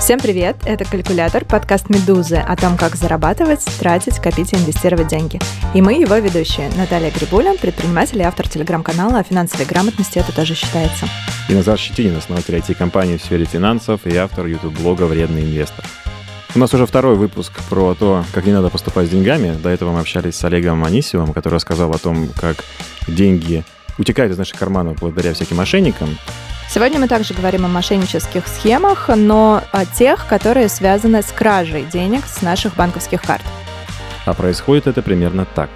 Всем привет! Это «Калькулятор», подкаст «Медузы» о том, как зарабатывать, тратить, копить и инвестировать деньги. И мы его ведущие. Наталья Грибуля, предприниматель и автор телеграм-канала о финансовой грамотности «Это тоже считается». И Назар Щетинин, основатель IT-компании в сфере финансов и автор YouTube-блога «Вредный инвестор». У нас уже второй выпуск про то, как не надо поступать с деньгами. До этого мы общались с Олегом Анисимовым, который рассказал о том, как деньги утекают из наших карманов благодаря всяким мошенникам. Сегодня мы также говорим о мошеннических схемах, но о тех, которые связаны с кражей денег с наших банковских карт. А происходит это примерно так.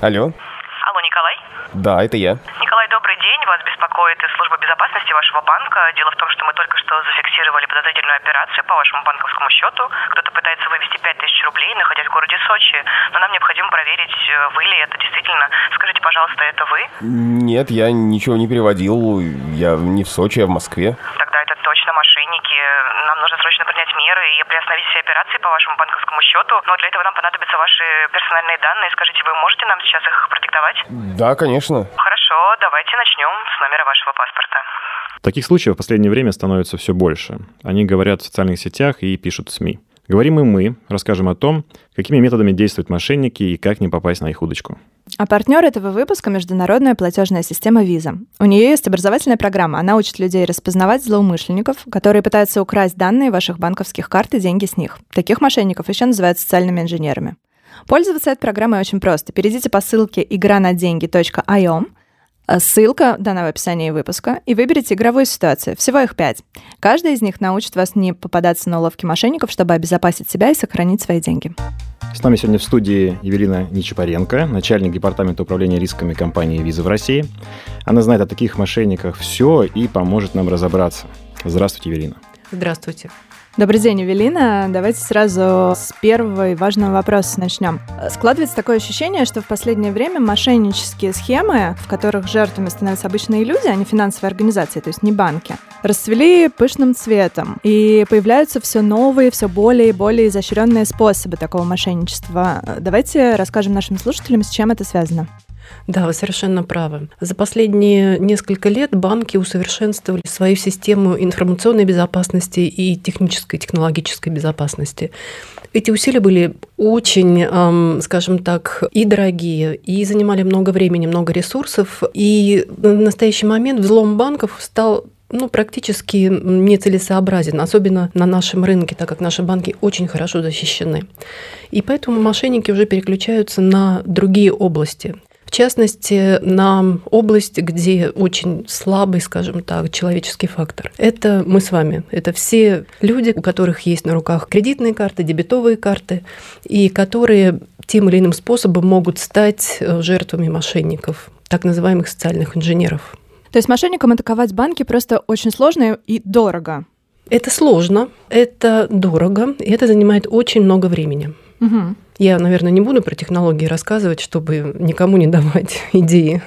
Алло? Алло, Николай? Да, это я. Николай, добрый день. Вас беспокоит из службы безопасности вашего банка. Дело в том, что мы только что зафиксировали подозрительную операцию по вашему банковскому счету. Кто-то пытается вывести 5000 рублей, находясь в городе Сочи. Но нам необходимо проверить, э, вы ли это действительно. Скажите, пожалуйста, это вы? Нет, я ничего не переводил. Я не в Сочи, а в Москве. Тогда это точно мошенники. Нам нужно срочно принять меры и приостановить все операции по вашему банковскому счету. Но для этого нам понадобятся ваши персональные данные. Скажите, вы можете нам сейчас их продиктовать? Да, конечно. Хорошо, давайте начнем с номера вашего паспорта. Таких случаев в последнее время становится все больше. Они говорят в социальных сетях и пишут в СМИ. Говорим и мы, расскажем о том, какими методами действуют мошенники и как не попасть на их удочку. А партнер этого выпуска – международная платежная система Visa. У нее есть образовательная программа. Она учит людей распознавать злоумышленников, которые пытаются украсть данные ваших банковских карт и деньги с них. Таких мошенников еще называют социальными инженерами. Пользоваться этой программой очень просто. Перейдите по ссылке игра на деньги.io, Ссылка дана в описании выпуска, и выберите игровую ситуацию. Всего их пять. Каждая из них научит вас не попадаться на уловки мошенников, чтобы обезопасить себя и сохранить свои деньги. С нами сегодня в студии Евелина Нечапаренко, начальник департамента управления рисками компании «Виза» в России. Она знает о таких мошенниках все и поможет нам разобраться. Здравствуйте, Евелина. Здравствуйте. Добрый день, Эвелина. Давайте сразу с первого важного вопроса начнем. Складывается такое ощущение, что в последнее время мошеннические схемы, в которых жертвами становятся обычные люди, а не финансовые организации, то есть не банки, расцвели пышным цветом. И появляются все новые, все более и более изощренные способы такого мошенничества. Давайте расскажем нашим слушателям, с чем это связано. Да, вы совершенно правы. За последние несколько лет банки усовершенствовали свою систему информационной безопасности и технической, технологической безопасности. Эти усилия были очень, скажем так, и дорогие, и занимали много времени, много ресурсов. И в настоящий момент взлом банков стал ну, практически нецелесообразен, особенно на нашем рынке, так как наши банки очень хорошо защищены. И поэтому мошенники уже переключаются на другие области частности, на область, где очень слабый, скажем так, человеческий фактор. Это мы с вами. Это все люди, у которых есть на руках кредитные карты, дебетовые карты, и которые тем или иным способом могут стать э, жертвами мошенников, так называемых социальных инженеров. То есть мошенникам атаковать банки просто очень сложно и дорого. Это сложно, это дорого, и это занимает очень много времени. Угу. Я, наверное, не буду про технологии рассказывать, чтобы никому не давать идеи.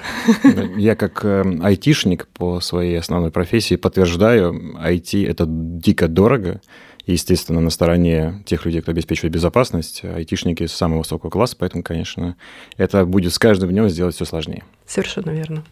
Я как э, айтишник по своей основной профессии подтверждаю, IT – это дико дорого. И, естественно, на стороне тех людей, кто обеспечивает безопасность, айтишники самого высокого класса, поэтому, конечно, это будет с каждым днем сделать все сложнее. Совершенно верно.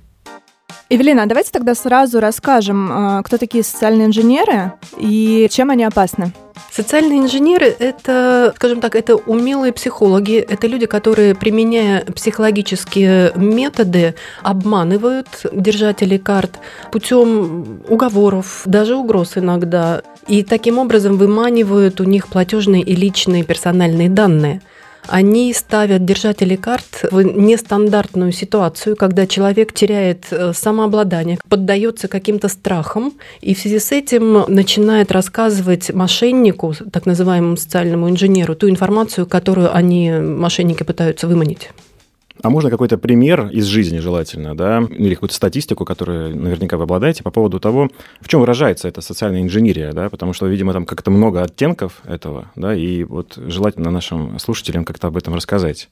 Эвелина, а давайте тогда сразу расскажем, э, кто такие социальные инженеры и чем они опасны. Социальные инженеры – это, скажем так, это умелые психологи, это люди, которые, применяя психологические методы, обманывают держателей карт путем уговоров, даже угроз иногда, и таким образом выманивают у них платежные и личные персональные данные – они ставят держателей карт в нестандартную ситуацию, когда человек теряет э, самообладание, поддается каким-то страхам, и в связи с этим начинает рассказывать мошеннику, так называемому социальному инженеру, ту информацию, которую они, мошенники, пытаются выманить. А можно какой-то пример из жизни желательно, да, или какую-то статистику, которую наверняка вы обладаете, по поводу того, в чем выражается эта социальная инженерия, да, потому что, видимо, там как-то много оттенков этого, да, и вот желательно нашим слушателям как-то об этом рассказать.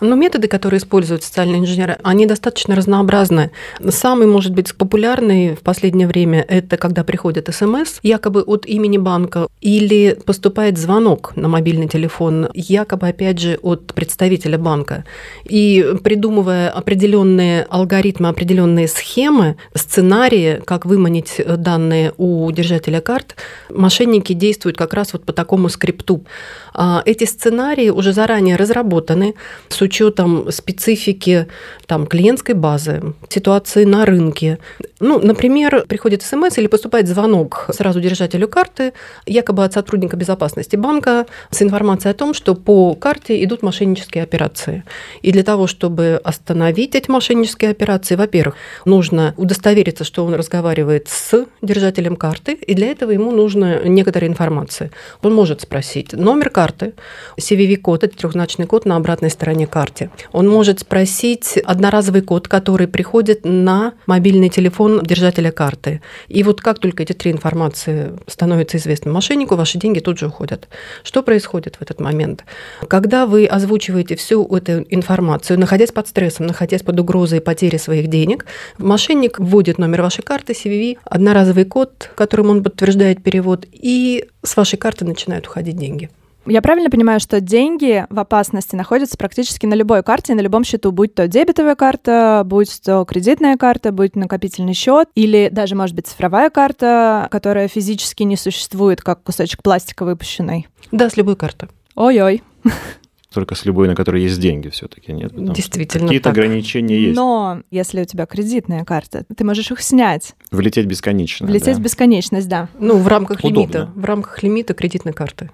Но методы, которые используют социальные инженеры, они достаточно разнообразны. Самый, может быть, популярный в последнее время – это когда приходит смс, якобы от имени банка, или поступает звонок на мобильный телефон, якобы, опять же, от представителя банка. И придумывая определенные алгоритмы, определенные схемы, сценарии, как выманить данные у держателя карт, мошенники действуют как раз вот по такому скрипту. А эти сценарии уже заранее разработаны с учетом специфики там, клиентской базы, ситуации на рынке. Ну, например, приходит смс или поступает звонок сразу держателю карты, якобы от сотрудника безопасности банка, с информацией о том, что по карте идут мошеннические операции. И для того, чтобы остановить эти мошеннические операции, во-первых, нужно удостовериться, что он разговаривает с держателем карты, и для этого ему нужна некоторая информация. Он может спросить номер карты, CVV-код, это трехзначный код на обратной стороне карты. Он может спросить одноразовый код, который приходит на мобильный телефон держателя карты. И вот как только эти три информации становятся известны мошеннику, ваши деньги тут же уходят. Что происходит в этот момент? Когда вы озвучиваете всю эту информацию, находясь под стрессом, находясь под угрозой потери своих денег, мошенник вводит номер вашей карты, CVV, одноразовый код, которым он подтверждает перевод, и с вашей карты начинают уходить деньги. Я правильно понимаю, что деньги в опасности находятся практически на любой карте, на любом счету, будь то дебетовая карта, будь то кредитная карта, будь накопительный счет, или даже, может быть, цифровая карта, которая физически не существует, как кусочек пластика выпущенный? Да, с любой карты. Ой-ой. Только с любой, на которой есть деньги все-таки, нет? Потому Действительно. Какие-то так. ограничения есть. Но если у тебя кредитная карта, ты можешь их снять. Влететь бесконечно. Влететь да. бесконечность, да. Ну, в рамках Удобно. лимита. В рамках лимита кредитной карты.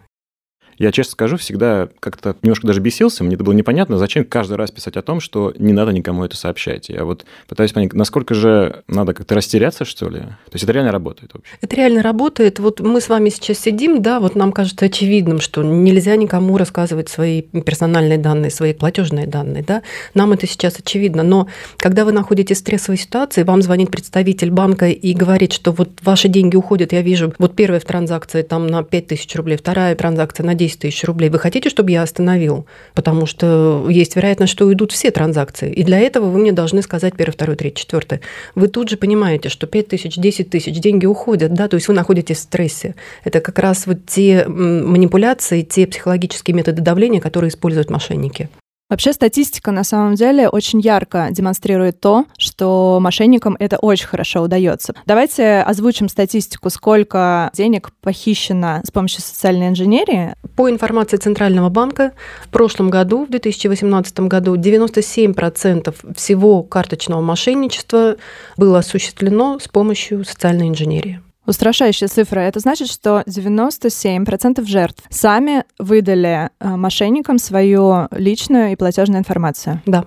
Я, честно скажу, всегда как-то немножко даже бесился. Мне это было непонятно, зачем каждый раз писать о том, что не надо никому это сообщать. Я вот пытаюсь понять, насколько же надо как-то растеряться, что ли? То есть это реально работает вообще? Это реально работает. Вот мы с вами сейчас сидим, да, вот нам кажется очевидным, что нельзя никому рассказывать свои персональные данные, свои платежные данные, да. Нам это сейчас очевидно. Но когда вы находитесь в стрессовой ситуации, вам звонит представитель банка и говорит, что вот ваши деньги уходят, я вижу, вот первая в транзакции там на 5000 рублей, вторая транзакция на 10 10 тысяч рублей. Вы хотите, чтобы я остановил? Потому что есть вероятность, что уйдут все транзакции. И для этого вы мне должны сказать первое, второе, третье, четвертое. Вы тут же понимаете, что 5 тысяч, 10 тысяч, деньги уходят, да, то есть вы находитесь в стрессе. Это как раз вот те манипуляции, те психологические методы давления, которые используют мошенники. Вообще статистика на самом деле очень ярко демонстрирует то, что мошенникам это очень хорошо удается. Давайте озвучим статистику, сколько денег похищено с помощью социальной инженерии. По информации Центрального банка, в прошлом году, в 2018 году, 97% всего карточного мошенничества было осуществлено с помощью социальной инженерии. Устрашающая цифра. Это значит, что 97% жертв сами выдали э, мошенникам свою личную и платежную информацию. Да.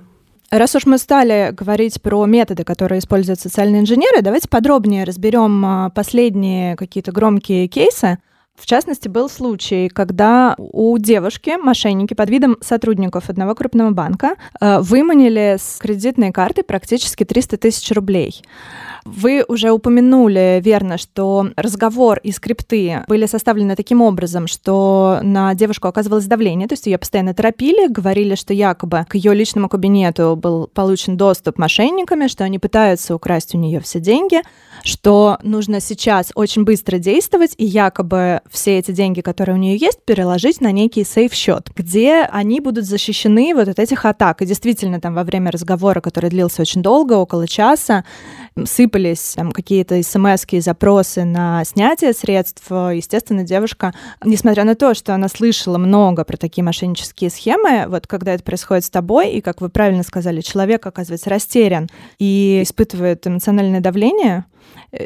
Раз уж мы стали говорить про методы, которые используют социальные инженеры, давайте подробнее разберем э, последние какие-то громкие кейсы. В частности, был случай, когда у девушки мошенники под видом сотрудников одного крупного банка э, выманили с кредитной карты практически 300 тысяч рублей. Вы уже упомянули, верно, что разговор и скрипты были составлены таким образом, что на девушку оказывалось давление, то есть ее постоянно торопили, говорили, что якобы к ее личному кабинету был получен доступ мошенниками, что они пытаются украсть у нее все деньги, что нужно сейчас очень быстро действовать и якобы все эти деньги, которые у нее есть, переложить на некий сейф-счет, где они будут защищены вот от этих атак. И действительно, там во время разговора, который длился очень долго, около часа, сыпались там какие-то смс и запросы на снятие средств. Естественно, девушка, несмотря на то, что она слышала много про такие мошеннические схемы, вот когда это происходит с тобой, и, как вы правильно сказали, человек оказывается растерян и испытывает эмоциональное давление,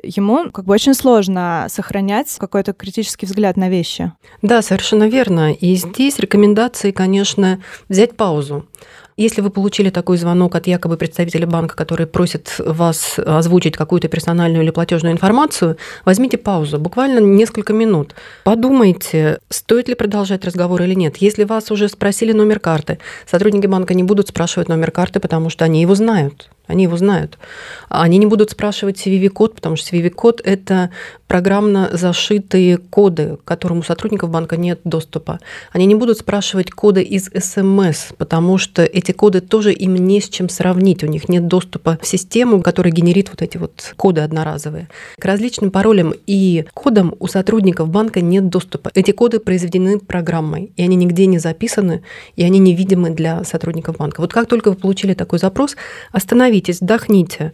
ему как бы очень сложно сохранять какой-то критический взгляд на вещи. Да, совершенно верно. И здесь рекомендации, конечно, взять паузу. Если вы получили такой звонок от якобы представителя банка, который просит вас озвучить какую-то персональную или платежную информацию, возьмите паузу, буквально несколько минут. Подумайте, стоит ли продолжать разговор или нет. Если вас уже спросили номер карты, сотрудники банка не будут спрашивать номер карты, потому что они его знают. Они его знают. Они не будут спрашивать CVV-код, потому что CVV-код – это программно зашитые коды, к которым у сотрудников банка нет доступа. Они не будут спрашивать коды из СМС, потому что эти коды тоже им не с чем сравнить. У них нет доступа в систему, которая генерит вот эти вот коды одноразовые. К различным паролям и кодам у сотрудников банка нет доступа. Эти коды произведены программой, и они нигде не записаны, и они невидимы для сотрудников банка. Вот как только вы получили такой запрос, остановитесь, вдохните,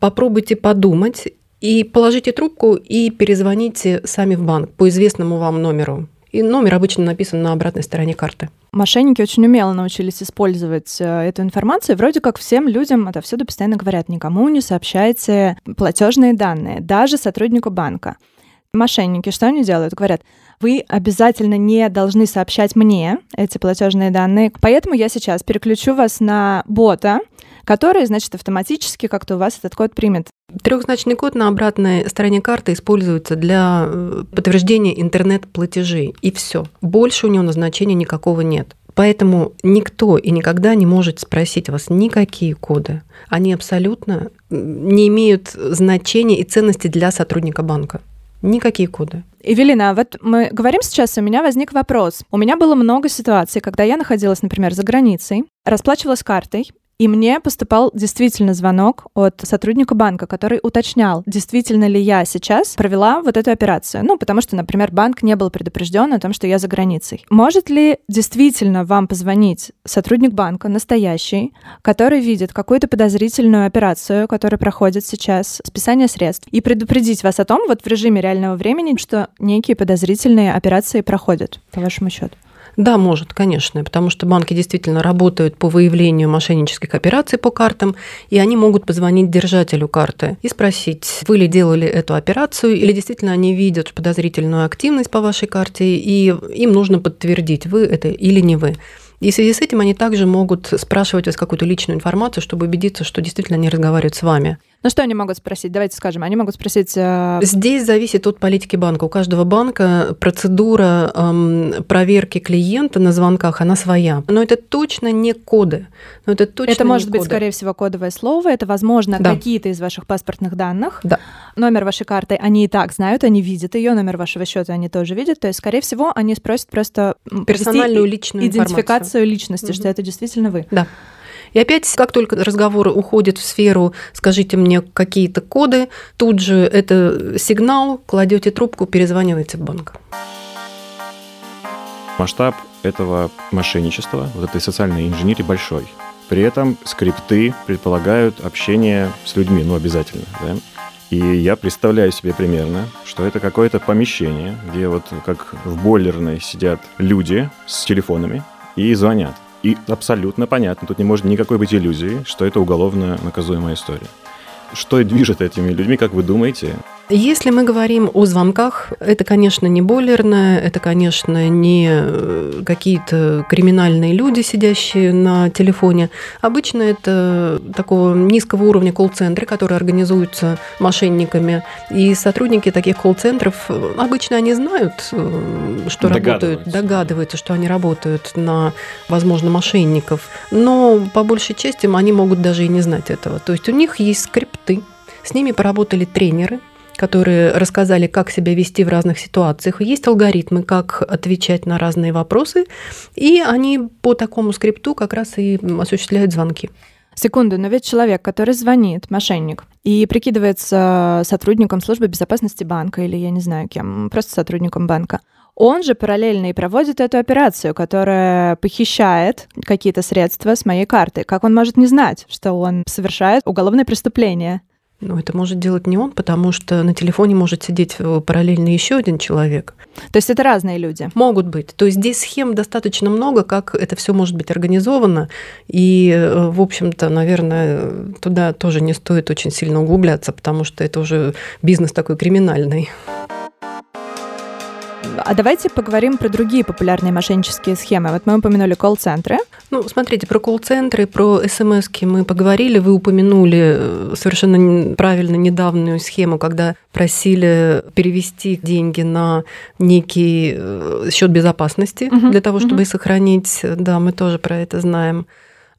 попробуйте подумать и положите трубку и перезвоните сами в банк по известному вам номеру. И номер обычно написан на обратной стороне карты. Мошенники очень умело научились использовать э, эту информацию. Вроде как всем людям отовсюду постоянно говорят, никому не сообщайте платежные данные, даже сотруднику банка. Мошенники что они делают? Говорят, вы обязательно не должны сообщать мне эти платежные данные, поэтому я сейчас переключу вас на бота, который, значит, автоматически как-то у вас этот код примет. Трехзначный код на обратной стороне карты используется для э, подтверждения интернет-платежей. И все. Больше у него назначения никакого нет. Поэтому никто и никогда не может спросить вас никакие коды. Они абсолютно не имеют значения и ценности для сотрудника банка. Никакие коды. Эвелина, вот мы говорим сейчас, у меня возник вопрос. У меня было много ситуаций, когда я находилась, например, за границей, расплачивалась картой, и мне поступал действительно звонок от сотрудника банка, который уточнял, действительно ли я сейчас провела вот эту операцию. Ну, потому что, например, банк не был предупрежден о том, что я за границей. Может ли действительно вам позвонить сотрудник банка, настоящий, который видит какую-то подозрительную операцию, которая проходит сейчас, списание средств, и предупредить вас о том, вот в режиме реального времени, что некие подозрительные операции проходят, по вашему счету? Да, может, конечно, потому что банки действительно работают по выявлению мошеннических операций по картам, и они могут позвонить держателю карты и спросить, вы ли делали эту операцию, или действительно они видят подозрительную активность по вашей карте, и им нужно подтвердить, вы это или не вы. И в связи с этим они также могут спрашивать вас какую-то личную информацию, чтобы убедиться, что действительно они разговаривают с вами. Ну что они могут спросить? Давайте скажем, они могут спросить... Э... Здесь зависит от политики банка. У каждого банка процедура эм, проверки клиента на звонках, она своя. Но это точно не коды. Но это точно это может быть, коды. скорее всего, кодовое слово. Это, возможно, Да. какие-то из ваших паспортных данных. Да. Номер вашей карты они и так знают, они видят ее, номер вашего счета они тоже видят. То есть, скорее всего, они спросят просто Персональную личную идентификацию личности, что Мгм. это действительно вы. Да. И опять, как только разговор уходит в сферу, скажите мне какие-то коды, тут же это сигнал, кладете трубку, перезваниваете в банк. Масштаб этого мошенничества, вот этой социальной инженерии большой. При этом скрипты предполагают общение с людьми, ну, обязательно, да? И я представляю себе примерно, что это какое-то помещение, где вот как в бойлерной сидят люди с телефонами и звонят. И абсолютно понятно, тут не может никакой быть иллюзии, что это уголовно наказуемая история. Что движет этими людьми, как вы думаете? Если мы говорим о звонках, это, конечно, не бойлерное, это, конечно, не э, какие-то криминальные люди, сидящие на телефоне. Обычно это такого низкого уровня колл-центры, которые организуются мошенниками. И сотрудники таких колл-центров, э, обычно они знают, э, что работают, Догадываются. догадываются, что они работают на, возможно, мошенников. Но по большей части они могут даже и не знать этого. То есть у них есть скрипты, с ними поработали тренеры, которые рассказали, как себя вести в разных ситуациях. Есть алгоритмы, как отвечать на разные вопросы, и они по такому скрипту как раз и осуществляют звонки. Секунду, но ведь человек, который звонит, мошенник, и прикидывается сотрудником службы безопасности банка или я не знаю кем, просто сотрудником банка, он же параллельно и проводит эту операцию, которая похищает какие-то средства с моей карты. Как он может не знать, что он совершает уголовное преступление? Но это может делать не он, потому что на телефоне может сидеть э, параллельно еще один человек. То есть это разные люди. Могут быть. То есть здесь схем достаточно много, как это все может быть организовано. И, э, в общем-то, наверное, туда тоже не стоит очень сильно углубляться, потому что это уже бизнес такой криминальный. А давайте поговорим про другие популярные мошеннические схемы. Вот мы упомянули колл-центры. Ну, смотрите, про колл-центры, про смс мы поговорили. Вы упомянули э, совершенно правильно недавнюю схему, когда просили перевести деньги на некий э, счет безопасности Мгм, для того, чтобы их сохранить. Да, мы тоже про это знаем.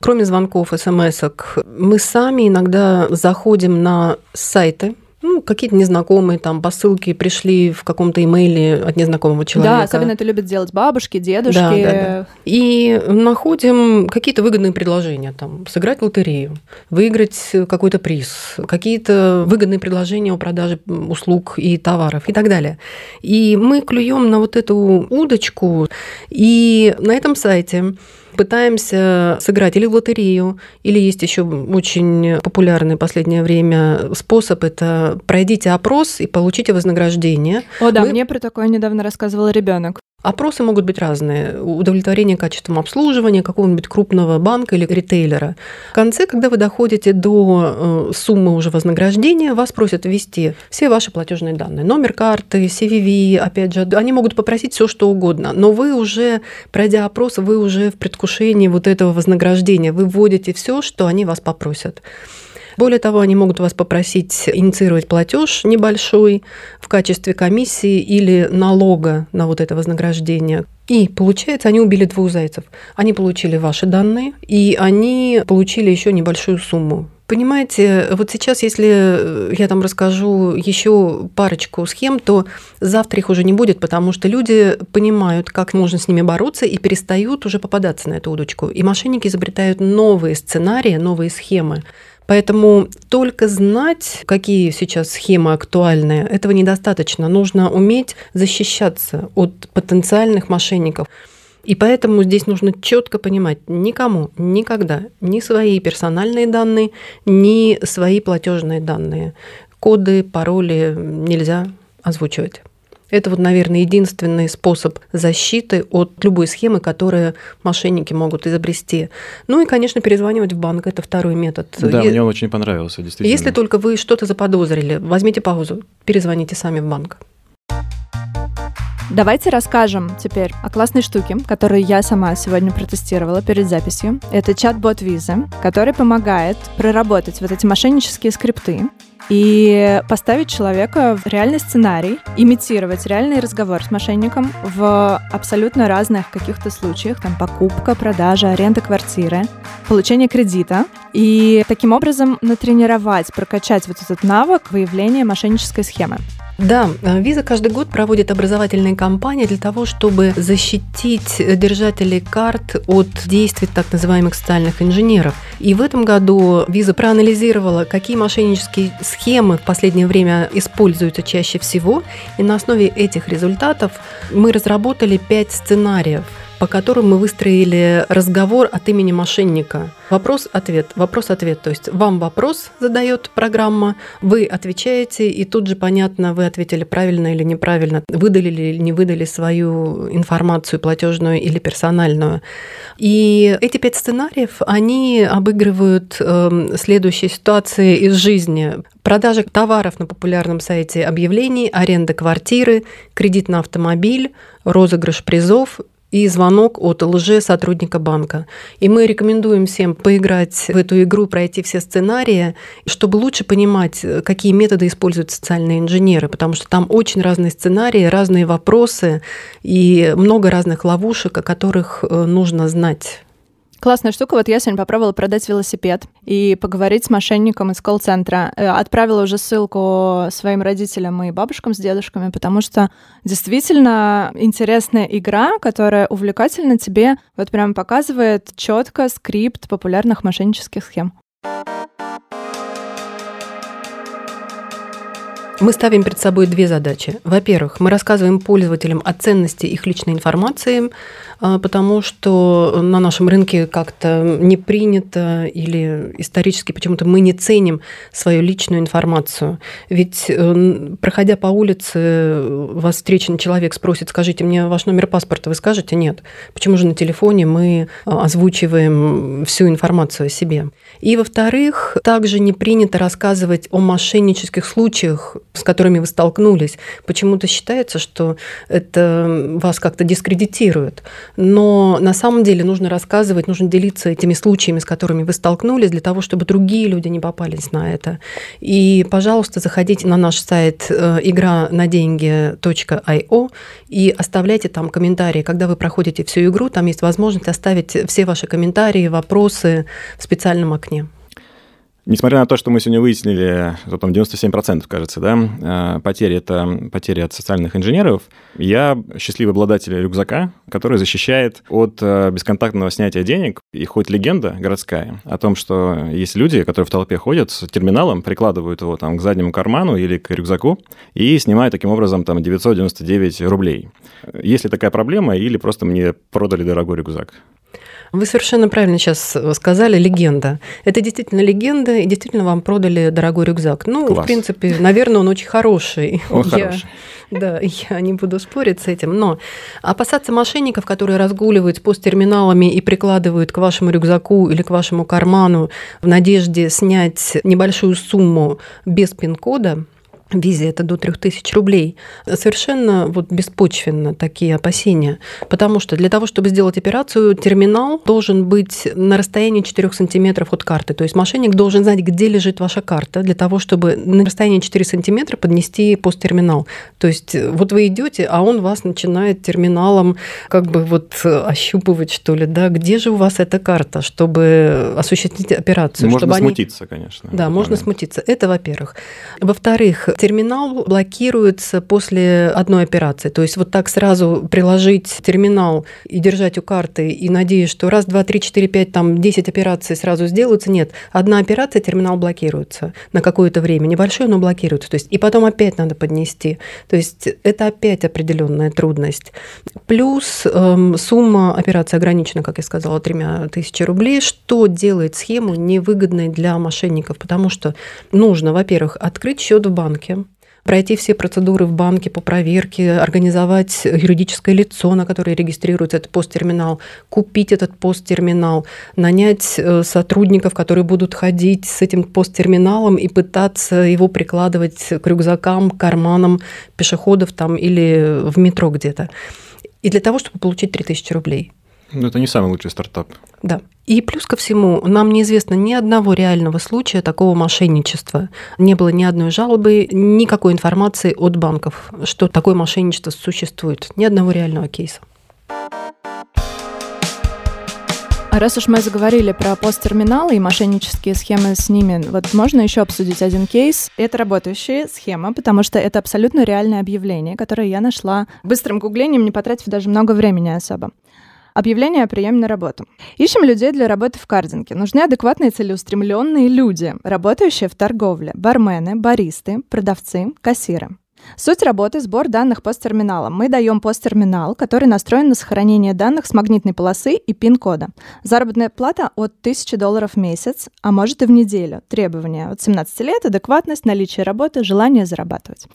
Кроме звонков, смс мы сами иногда заходим на сайты, Ну, какие-то незнакомые там посылки пришли в каком-то имейле от незнакомого человека. Да, особенно это любят делать бабушки, дедушки. Да, да, да. И находим какие-то выгодные предложения, там, сыграть в лотерею, выиграть какой-то приз, какие-то выгодные предложения о продаже услуг и товаров и так далее. И мы клюем на вот эту удочку, и на этом сайте пытаемся сыграть или в лотерею, или есть еще очень популярный в последнее время способ, это пройдите опрос и получите вознаграждение. О, да, Мы... мне про такое недавно рассказывал ребенок. Опросы могут быть разные. Удовлетворение качеством обслуживания какого-нибудь крупного банка или ритейлера. В конце, когда вы доходите до э, суммы уже вознаграждения, вас просят ввести все ваши платежные данные. Номер карты, CVV, опять же, они могут попросить все, что угодно. Но вы уже, пройдя опрос, вы уже в предвкушении вот этого вознаграждения. Вы вводите все, что они вас попросят. Более того, они могут вас попросить инициировать платеж небольшой в качестве комиссии или налога на вот это вознаграждение. И получается, они убили двух зайцев. Они получили ваши данные, и они получили еще небольшую сумму. Понимаете, вот сейчас, если я там расскажу еще парочку схем, то завтра их уже не будет, потому что люди понимают, как можно с ними бороться и перестают уже попадаться на эту удочку. И мошенники изобретают новые сценарии, новые схемы. Поэтому только знать, какие сейчас схемы актуальны, этого недостаточно. Нужно уметь защищаться от потенциальных мошенников. И поэтому здесь нужно четко понимать, никому никогда ни свои персональные данные, ни свои платежные данные, коды, пароли нельзя озвучивать. Это вот, наверное, единственный способ защиты от любой схемы, которую мошенники могут изобрести. Ну и, конечно, перезванивать в банк – это второй метод. Да, и... мне он очень понравился, действительно. Если только вы что-то заподозрили, возьмите паузу, перезвоните сами в банк. Давайте расскажем теперь о классной штуке, которую я сама сегодня протестировала перед записью. Это чат-бот Visa, который помогает проработать вот эти мошеннические скрипты и поставить человека в реальный сценарий, имитировать реальный разговор с мошенником в абсолютно разных каких-то случаях, там покупка, продажа, аренда квартиры, получение кредита, и таким образом натренировать, прокачать вот этот навык выявления мошеннической схемы. Да, Виза каждый год проводит образовательные кампании для того, чтобы защитить держателей карт от действий так называемых социальных инженеров. И в этом году Виза проанализировала, какие мошеннические схемы в последнее время используются чаще всего. И на основе этих результатов мы разработали пять сценариев – по которым мы выстроили разговор от имени мошенника. Вопрос-ответ, вопрос-ответ. То есть вам вопрос задает программа, вы отвечаете, и тут же понятно, вы ответили правильно или неправильно, выдали или не выдали свою информацию платежную или персональную. И эти пять сценариев, они обыгрывают э, следующие ситуации из жизни. Продажа товаров на популярном сайте объявлений, аренда квартиры, кредит на автомобиль, розыгрыш призов и звонок от лже-сотрудника банка. И мы рекомендуем всем поиграть в эту игру, пройти все сценарии, чтобы лучше понимать, какие методы используют социальные инженеры, потому что там очень разные сценарии, разные вопросы и много разных ловушек, о которых э, нужно знать. Классная штука. Вот я сегодня попробовала продать велосипед и поговорить с мошенником из колл-центра. Э, отправила уже ссылку своим родителям и бабушкам с дедушками, потому что действительно интересная игра, которая увлекательно тебе вот прям показывает четко скрипт популярных мошеннических схем. Мы ставим перед собой две задачи. Во-первых, мы рассказываем пользователям о ценности их личной информации, а, потому что на нашем рынке как-то не принято или исторически почему-то мы не ценим свою личную информацию. Ведь э, проходя по улице, вас встречный человек спросит, скажите мне ваш номер паспорта, вы скажете нет. Почему же на телефоне мы а, озвучиваем всю информацию о себе? И, во-вторых, также не принято рассказывать о мошеннических случаях, с которыми вы столкнулись. Почему-то считается, что это вас как-то дискредитирует. Но на самом деле нужно рассказывать, нужно делиться этими случаями, с которыми вы столкнулись, для того, чтобы другие люди не попались на это. И, пожалуйста, заходите на наш сайт э, игра на деньги.io и оставляйте там комментарии. Когда вы проходите всю игру, там есть возможность оставить все ваши комментарии, вопросы в специальном окне. Несмотря на то, что мы сегодня выяснили, что там 97%, кажется, да, потери – это потери от социальных инженеров, я счастливый обладатель рюкзака, который защищает от бесконтактного снятия денег. И хоть легенда городская о том, что есть люди, которые в толпе ходят с терминалом, прикладывают его там к заднему карману или к рюкзаку и снимают таким образом там 999 рублей. Есть ли такая проблема или просто мне продали дорогой рюкзак? Вы совершенно правильно сейчас сказали, легенда. Это действительно легенда, и действительно вам продали дорогой рюкзак. Ну, Класс. в принципе, наверное, он очень хороший. Он я, хороший. Да, я не буду спорить с этим. Но опасаться мошенников, которые разгуливают с посттерминалами и прикладывают к вашему рюкзаку или к вашему карману в надежде снять небольшую сумму без пин-кода, визе это до 3000 рублей. Совершенно вот беспочвенно такие опасения, потому что для того, чтобы сделать операцию, терминал должен быть на расстоянии 4 сантиметров от карты. То есть мошенник должен знать, где лежит ваша карта, для того, чтобы на расстоянии 4 сантиметра поднести посттерминал. То есть вот вы идете, а он вас начинает терминалом как бы вот ощупывать, что ли, да, где же у вас эта карта, чтобы осуществить операцию. Можно чтобы смутиться, они... конечно. Да, можно момент. смутиться. Это во-первых. Во-вторых, терминал блокируется после одной операции. То есть вот так сразу приложить терминал и держать у карты и надеясь, что раз, два, три, четыре, пять, там, десять операций сразу сделаются. Нет, одна операция, терминал блокируется на какое-то время. Небольшое, но блокируется. То есть, и потом опять надо поднести. То есть это опять определенная трудность. Плюс эм, сумма операции ограничена, как я сказала, тремя тысячи рублей, что делает схему невыгодной для мошенников, потому что нужно, во-первых, открыть счет в банке, пройти все процедуры в банке по проверке, организовать юридическое лицо, на которое регистрируется этот посттерминал, купить этот посттерминал, нанять э, сотрудников, которые будут ходить с этим посттерминалом и пытаться его прикладывать к рюкзакам, карманам пешеходов там или в метро где-то. И для того, чтобы получить 3000 рублей. Ну, это не самый лучший стартап. Да. И плюс ко всему, нам неизвестно ни одного реального случая такого мошенничества. Не было ни одной жалобы, никакой информации от банков, что такое мошенничество существует. Ни одного реального кейса. А раз уж мы заговорили про посттерминалы и мошеннические схемы с ними, вот можно еще обсудить один кейс. Это работающая схема, потому что это абсолютно реальное объявление, которое я нашла быстрым гуглением, не потратив даже много времени особо. Объявление о приеме на работу. Ищем людей для работы в кардинге. Нужны адекватные целеустремленные люди, работающие в торговле. Бармены, баристы, продавцы, кассиры. Суть работы – сбор данных посттерминала. Мы даем посттерминал, который настроен на сохранение данных с магнитной полосы и пин-кода. Заработная плата от 1000 долларов в месяц, а может и в неделю. Требования от 17 лет, адекватность, наличие работы, желание зарабатывать.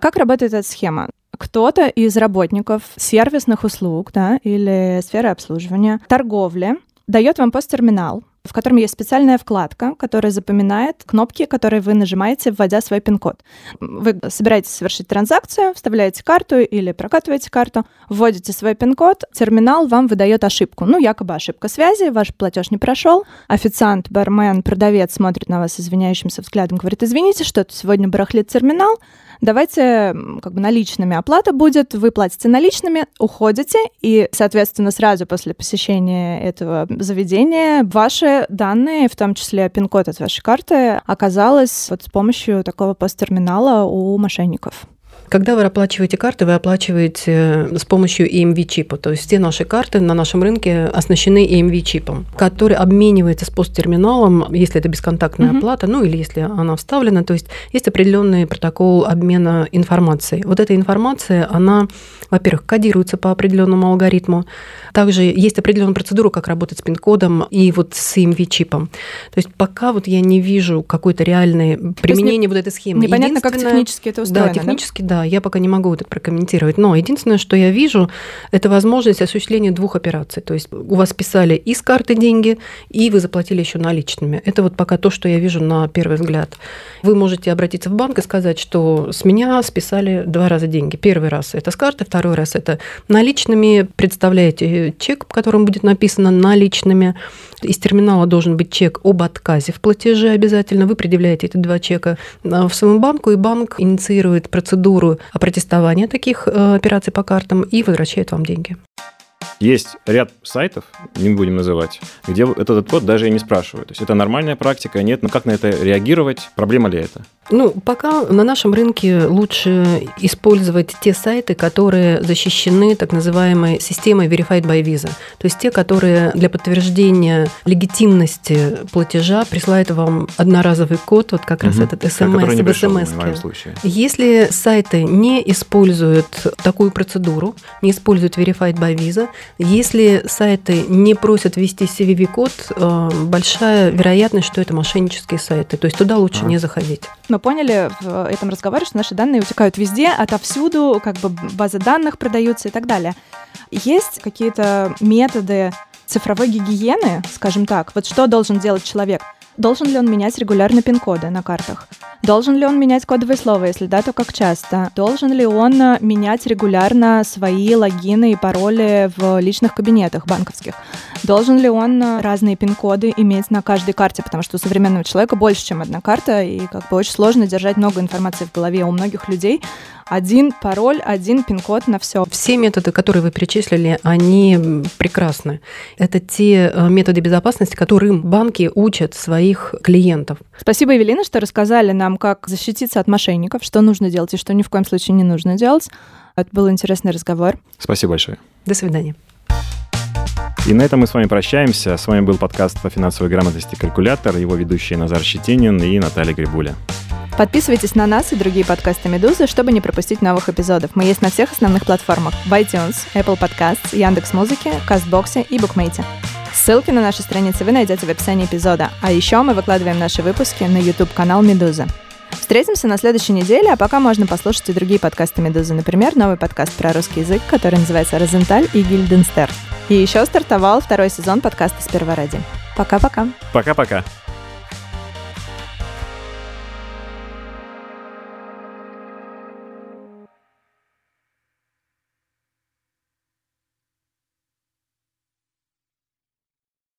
Как работает эта схема? Кто-то из работников сервисных услуг да, или сферы обслуживания, торговли дает вам посттерминал, в котором есть специальная вкладка, которая запоминает кнопки, которые вы нажимаете, вводя свой пин-код. Вы собираетесь совершить транзакцию, вставляете карту или прокатываете карту, вводите свой пин-код, терминал вам выдает ошибку. Ну, якобы ошибка связи, ваш платеж не прошел. Официант, бармен, продавец смотрит на вас извиняющимся взглядом, говорит, извините, что-то сегодня барахлит терминал, давайте как бы наличными оплата будет, вы платите наличными, уходите, и, соответственно, сразу после посещения этого заведения ваши данные, в том числе пин-код от вашей карты, оказалось вот с помощью такого посттерминала у мошенников. Когда вы оплачиваете карты, вы оплачиваете с помощью EMV-чипа. То есть все наши карты на нашем рынке оснащены EMV-чипом, который обменивается с посттерминалом, если это бесконтактная mm-hmm. оплата, ну или если она вставлена. То есть есть определенный протокол обмена информацией. Вот эта информация, она, во-первых, кодируется по определенному алгоритму. Также есть определенная процедура, как работать с пин-кодом и вот с EMV-чипом. То есть пока вот я не вижу какой-то реальной применения не, вот этой схемы. Непонятно, как технически это устроено. Да, технически, да? да, я пока не могу это прокомментировать. Но единственное, что я вижу, это возможность осуществления двух операций. То есть у вас списали из карты деньги, и вы заплатили еще наличными. Это вот пока то, что я вижу на первый взгляд. Вы можете обратиться в банк и сказать, что с меня списали два раза деньги. Первый раз это с карты, второй раз это наличными. Представляете чек, в котором будет написано наличными. Из терминала должен быть чек об отказе в платеже обязательно. Вы предъявляете эти два чека в своему банку, и банк инициирует процедуру о протестовании таких э, операций по картам и возвращает вам деньги. Есть ряд сайтов, не будем называть, где этот код даже и не спрашивают. То есть это нормальная практика, нет, но как на это реагировать, проблема ли это? Ну, пока на нашем рынке лучше использовать те сайты, которые защищены так называемой системой Verified by Visa. То есть те, которые для подтверждения легитимности платежа присылают вам одноразовый код, вот как угу. раз этот смс в смс. Если сайты не используют такую процедуру, не используют Verified by Visa, если сайты не просят ввести CVV-код, э, большая вероятность, что это мошеннические сайты. То есть туда лучше а. не заходить. Мы поняли в этом разговоре, что наши данные утекают везде, отовсюду, как бы базы данных продаются и так далее. Есть какие-то методы цифровой гигиены, скажем так? Вот что должен делать человек? Должен ли он менять регулярно пин-коды на картах? Должен ли он менять кодовые слова, если да, то как часто? Должен ли он э, менять регулярно свои логины и пароли в личных кабинетах банковских? Должен ли он э, разные пин-коды иметь на каждой карте, потому что у современного человека больше, чем одна карта, и как бы очень сложно держать много информации в голове. У многих людей один пароль, один пин-код на все. Все методы, которые вы перечислили, они прекрасны. Это те э, методы безопасности, которым банки учат своих клиентов. Спасибо, Евелина, что рассказали нам, как защититься от мошенников, что нужно делать и что ни в коем случае не нужно делать. Это был интересный разговор. Спасибо большое. До свидания. И на этом мы с вами прощаемся. С вами был подкаст по финансовой грамотности «Калькулятор», его ведущие Назар Щетинин и Наталья Грибуля. Подписывайтесь на нас и другие подкасты «Медузы», чтобы не пропустить новых эпизодов. Мы есть на всех основных платформах в iTunes, Apple Podcasts, Яндекс.Музыке, Кастбоксе и Букмейте. Ссылки на наши страницы вы найдете в описании эпизода. А еще мы выкладываем наши выпуски на YouTube-канал «Медуза». Встретимся на следующей неделе, а пока можно послушать и другие подкасты «Медузы». Например, новый подкаст про русский язык, который называется «Розенталь и Гильденстер». И еще стартовал второй сезон подкаста «Сперва ради». Пока-пока. Пока-пока.